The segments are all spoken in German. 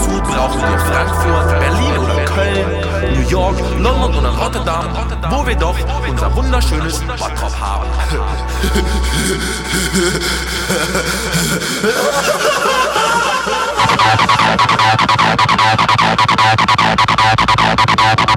Wozu brauchen wir Frankfurt, Berlin oder Köln, New York, London oder Rotterdam, wo wir doch unser wunderschönes Bottrop haben?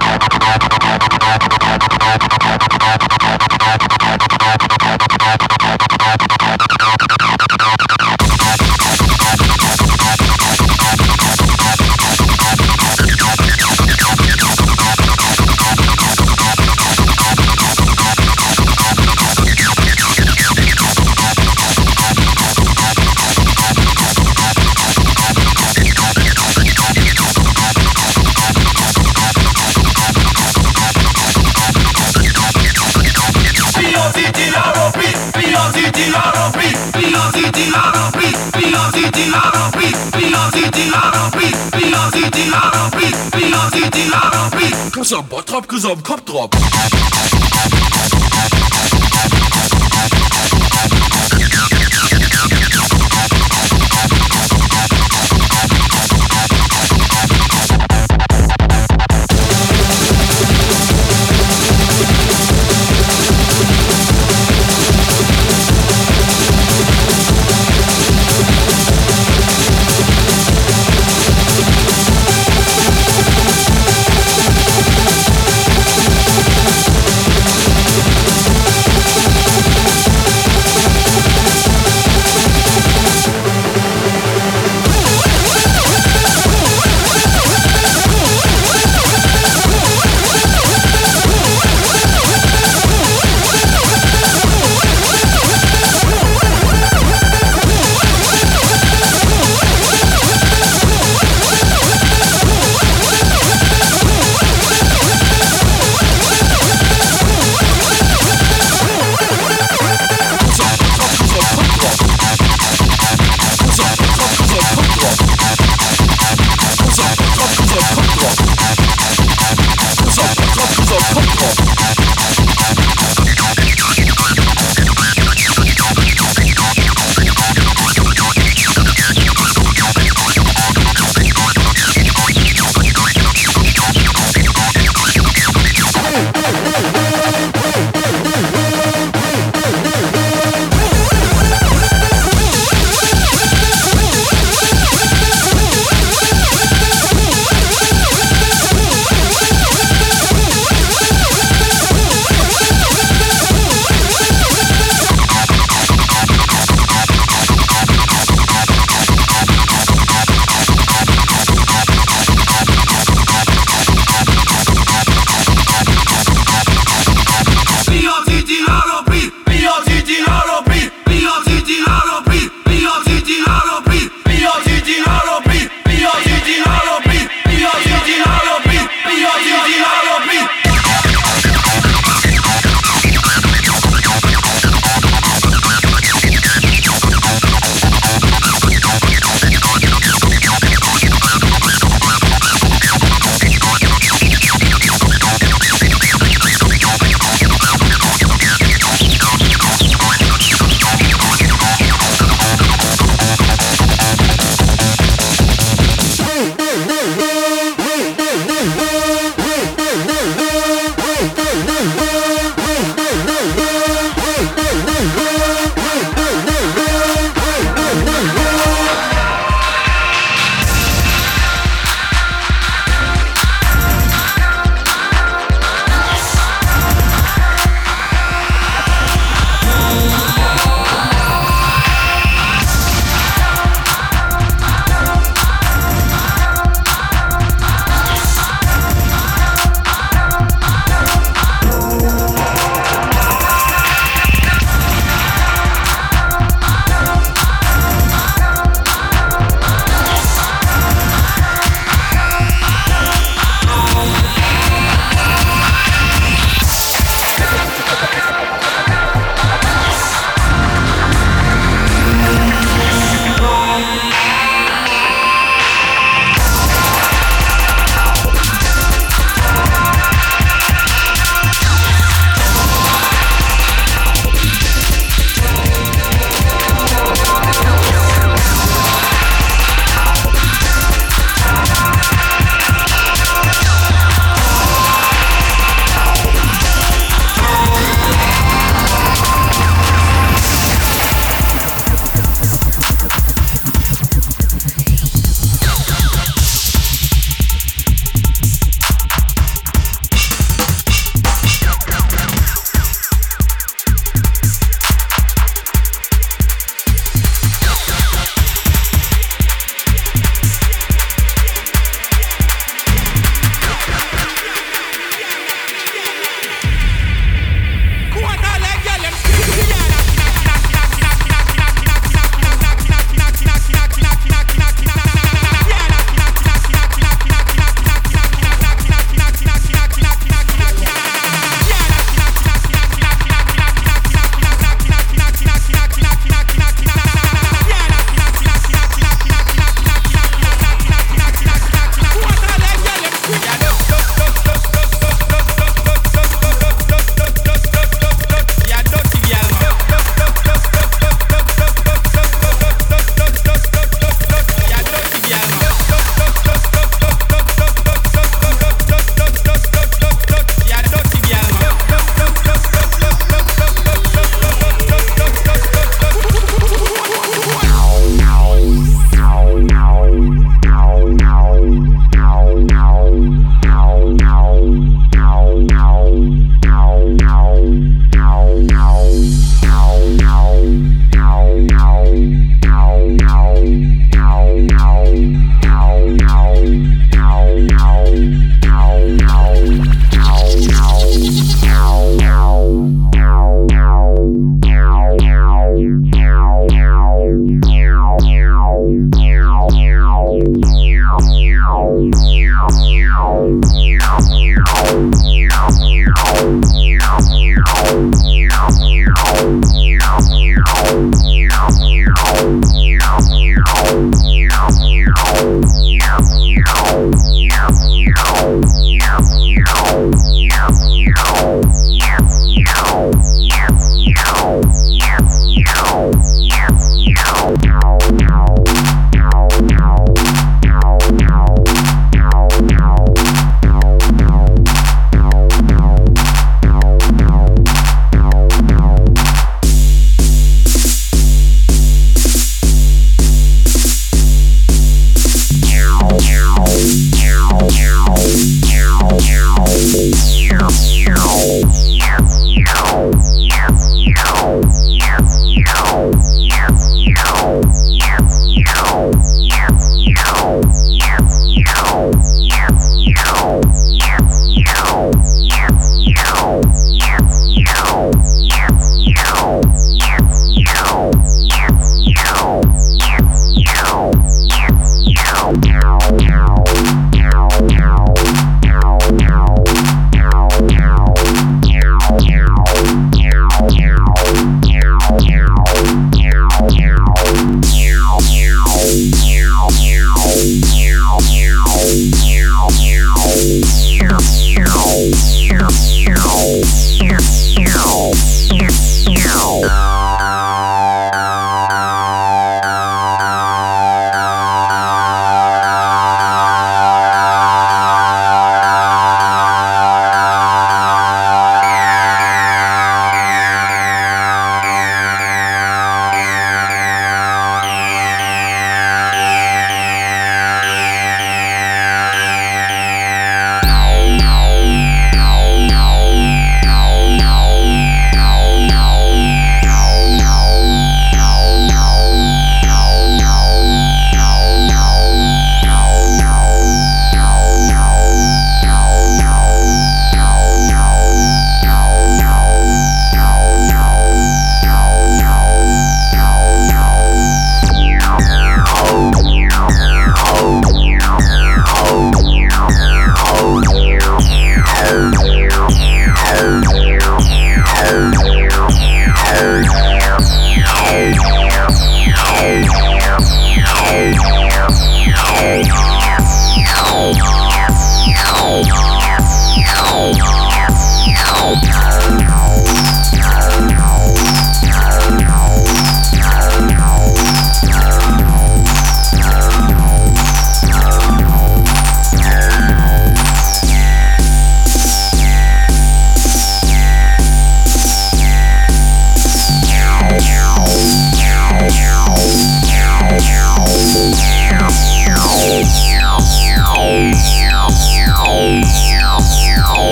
Cousin den Kopf drauf.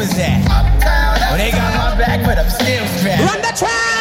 My at? Well, they got my back, but I'm still strapped. Run the track!